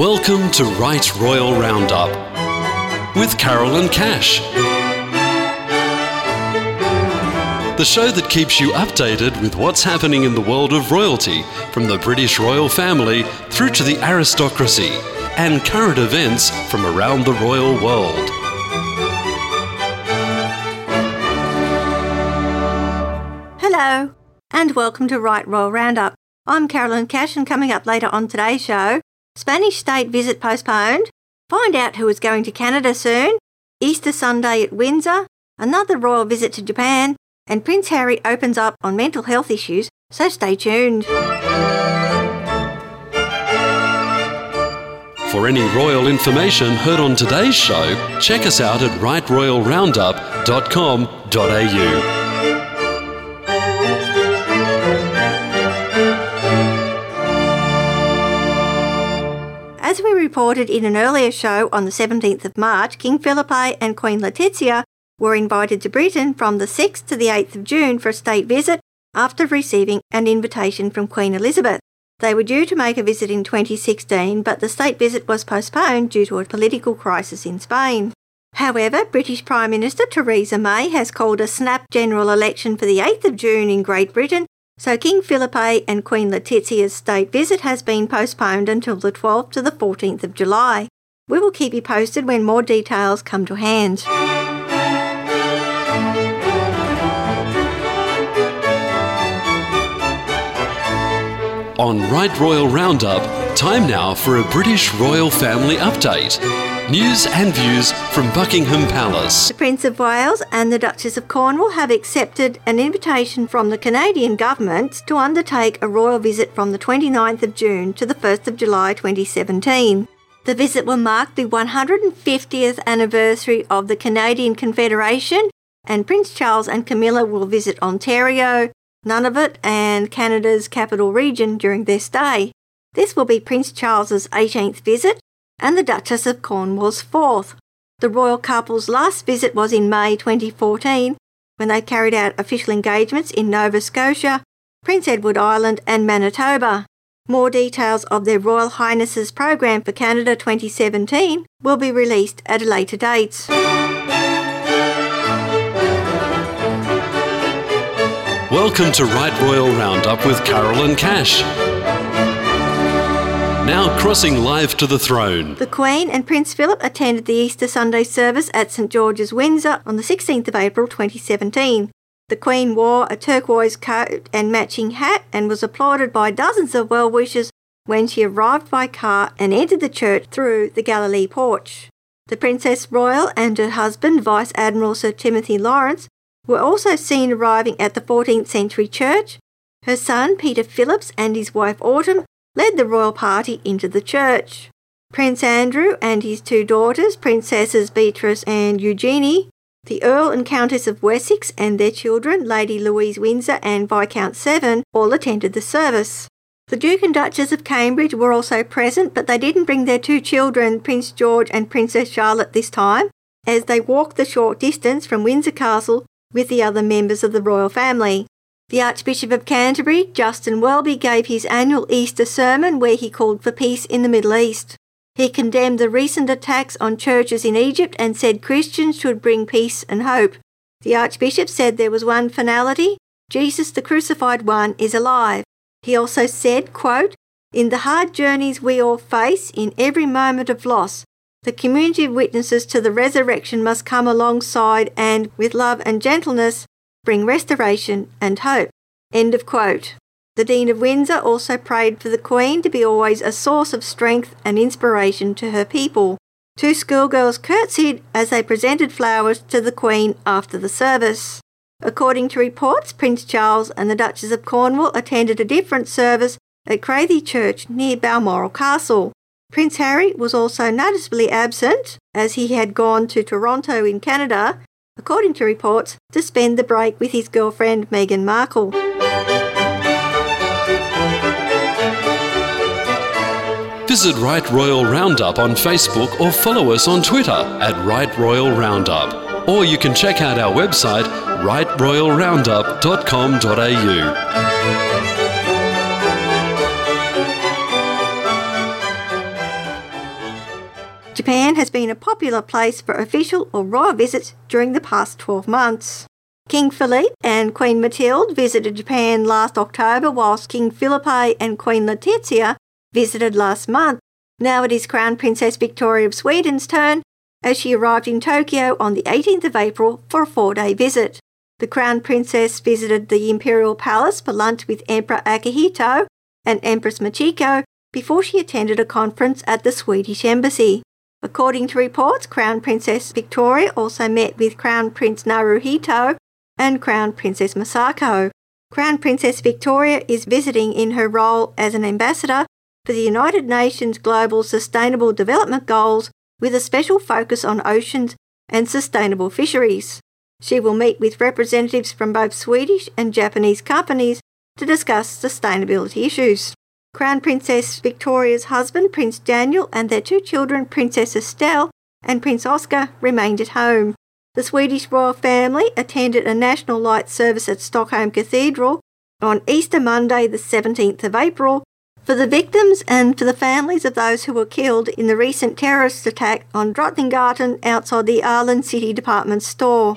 Welcome to Right Royal Roundup with Carolyn Cash. The show that keeps you updated with what's happening in the world of royalty, from the British royal family through to the aristocracy, and current events from around the royal world. Hello, and welcome to Right Royal Roundup. I'm Carolyn Cash, and coming up later on today's show, Spanish state visit postponed, find out who is going to Canada soon, Easter Sunday at Windsor, another royal visit to Japan, and Prince Harry opens up on mental health issues, so stay tuned. For any royal information heard on today's show, check us out at rightroyalroundup.com.au. As we reported in an earlier show on the 17th of March, King Philippe and Queen Letizia were invited to Britain from the 6th to the 8th of June for a state visit after receiving an invitation from Queen Elizabeth. They were due to make a visit in 2016, but the state visit was postponed due to a political crisis in Spain. However, British Prime Minister Theresa May has called a snap general election for the 8th of June in Great Britain so King Philippe and Queen Letizia's state visit has been postponed until the 12th to the 14th of July. We will keep you posted when more details come to hand. On Right Royal Roundup, time now for a British royal family update. News and views from Buckingham Palace. The Prince of Wales and the Duchess of Cornwall have accepted an invitation from the Canadian government to undertake a royal visit from the 29th of June to the 1st of July 2017. The visit will mark the 150th anniversary of the Canadian Confederation, and Prince Charles and Camilla will visit Ontario, Nunavut, and Canada's capital region during their stay. This will be Prince Charles's 18th visit and the Duchess of Cornwall's fourth. The royal couple's last visit was in May 2014 when they carried out official engagements in Nova Scotia, Prince Edward Island, and Manitoba. More details of their Royal Highnesses program for Canada 2017 will be released at a later date. Welcome to Right Royal Roundup with Carolyn Cash. Now crossing live to the throne. The Queen and Prince Philip attended the Easter Sunday service at St George's, Windsor on the 16th of April 2017. The Queen wore a turquoise coat and matching hat and was applauded by dozens of well wishers when she arrived by car and entered the church through the Galilee porch. The Princess Royal and her husband, Vice Admiral Sir Timothy Lawrence, were also seen arriving at the 14th century church. Her son, Peter Phillips, and his wife Autumn led the royal party into the church. Prince Andrew and his two daughters, Princesses Beatrice and Eugenie, the Earl and Countess of Wessex and their children, Lady Louise Windsor and Viscount Severn, all attended the service. The Duke and Duchess of Cambridge were also present, but they didn't bring their two children, Prince George and Princess Charlotte, this time, as they walked the short distance from Windsor Castle with the other members of the royal family. The Archbishop of Canterbury, Justin Welby, gave his annual Easter sermon where he called for peace in the Middle East. He condemned the recent attacks on churches in Egypt and said Christians should bring peace and hope. The Archbishop said there was one finality Jesus, the crucified one, is alive. He also said, quote, In the hard journeys we all face, in every moment of loss, the community of witnesses to the resurrection must come alongside and, with love and gentleness, bring restoration and hope. End of quote. The Dean of Windsor also prayed for the Queen to be always a source of strength and inspiration to her people. Two schoolgirls curtsied as they presented flowers to the Queen after the service. According to reports, Prince Charles and the Duchess of Cornwall attended a different service at Crathie Church near Balmoral Castle. Prince Harry was also noticeably absent as he had gone to Toronto in Canada, according to reports, to spend the break with his girlfriend Meghan Markle. Visit Right Royal Roundup on Facebook or follow us on Twitter at Right Royal Roundup. Or you can check out our website, rightroyalroundup.com.au. Japan has been a popular place for official or royal visits during the past 12 months. King Philippe and Queen Mathilde visited Japan last October, whilst King Felipe and Queen Letizia visited last month. Now it is Crown Princess Victoria of Sweden's turn as she arrived in Tokyo on the 18th of April for a four day visit. The Crown Princess visited the Imperial Palace for lunch with Emperor Akihito and Empress Michiko before she attended a conference at the Swedish Embassy. According to reports, Crown Princess Victoria also met with Crown Prince Naruhito and Crown Princess Masako. Crown Princess Victoria is visiting in her role as an ambassador for the United Nations Global Sustainable Development Goals with a special focus on oceans and sustainable fisheries. She will meet with representatives from both Swedish and Japanese companies to discuss sustainability issues. Crown Princess Victoria's husband, Prince Daniel, and their two children, Princess Estelle and Prince Oscar, remained at home. The Swedish royal family attended a national light service at Stockholm Cathedral on Easter Monday, the 17th of April, for the victims and for the families of those who were killed in the recent terrorist attack on Drottninggatan outside the Åhléns City Department Store.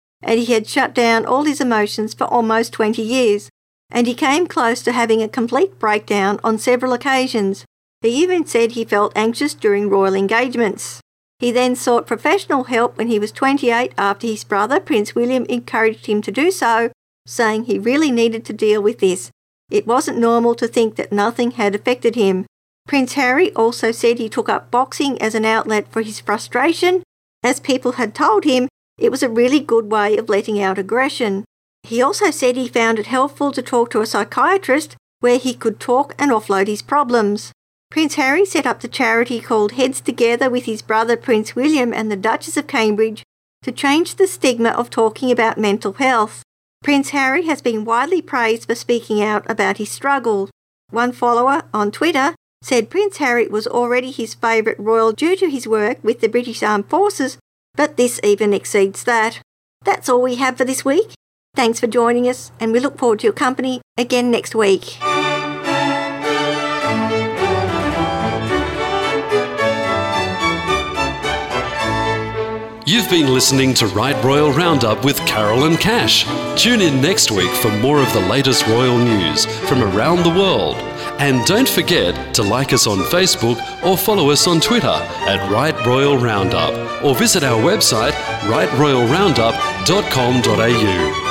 and he had shut down all his emotions for almost 20 years, and he came close to having a complete breakdown on several occasions. He even said he felt anxious during royal engagements. He then sought professional help when he was 28 after his brother, Prince William, encouraged him to do so saying he really needed to deal with this. It wasn't normal to think that nothing had affected him. Prince Harry also said he took up boxing as an outlet for his frustration, as people had told him it was a really good way of letting out aggression. He also said he found it helpful to talk to a psychiatrist where he could talk and offload his problems. Prince Harry set up the charity called Heads Together with his brother Prince William and the Duchess of Cambridge to change the stigma of talking about mental health. Prince Harry has been widely praised for speaking out about his struggle. One follower on Twitter said Prince Harry was already his favourite royal due to his work with the British Armed Forces, but this even exceeds that. That's all we have for this week. Thanks for joining us, and we look forward to your company again next week. You've been listening to Right Royal Roundup with Carolyn Cash. Tune in next week for more of the latest royal news from around the world. And don't forget to like us on Facebook or follow us on Twitter at Right Royal Roundup or visit our website rightroyalroundup.com.au.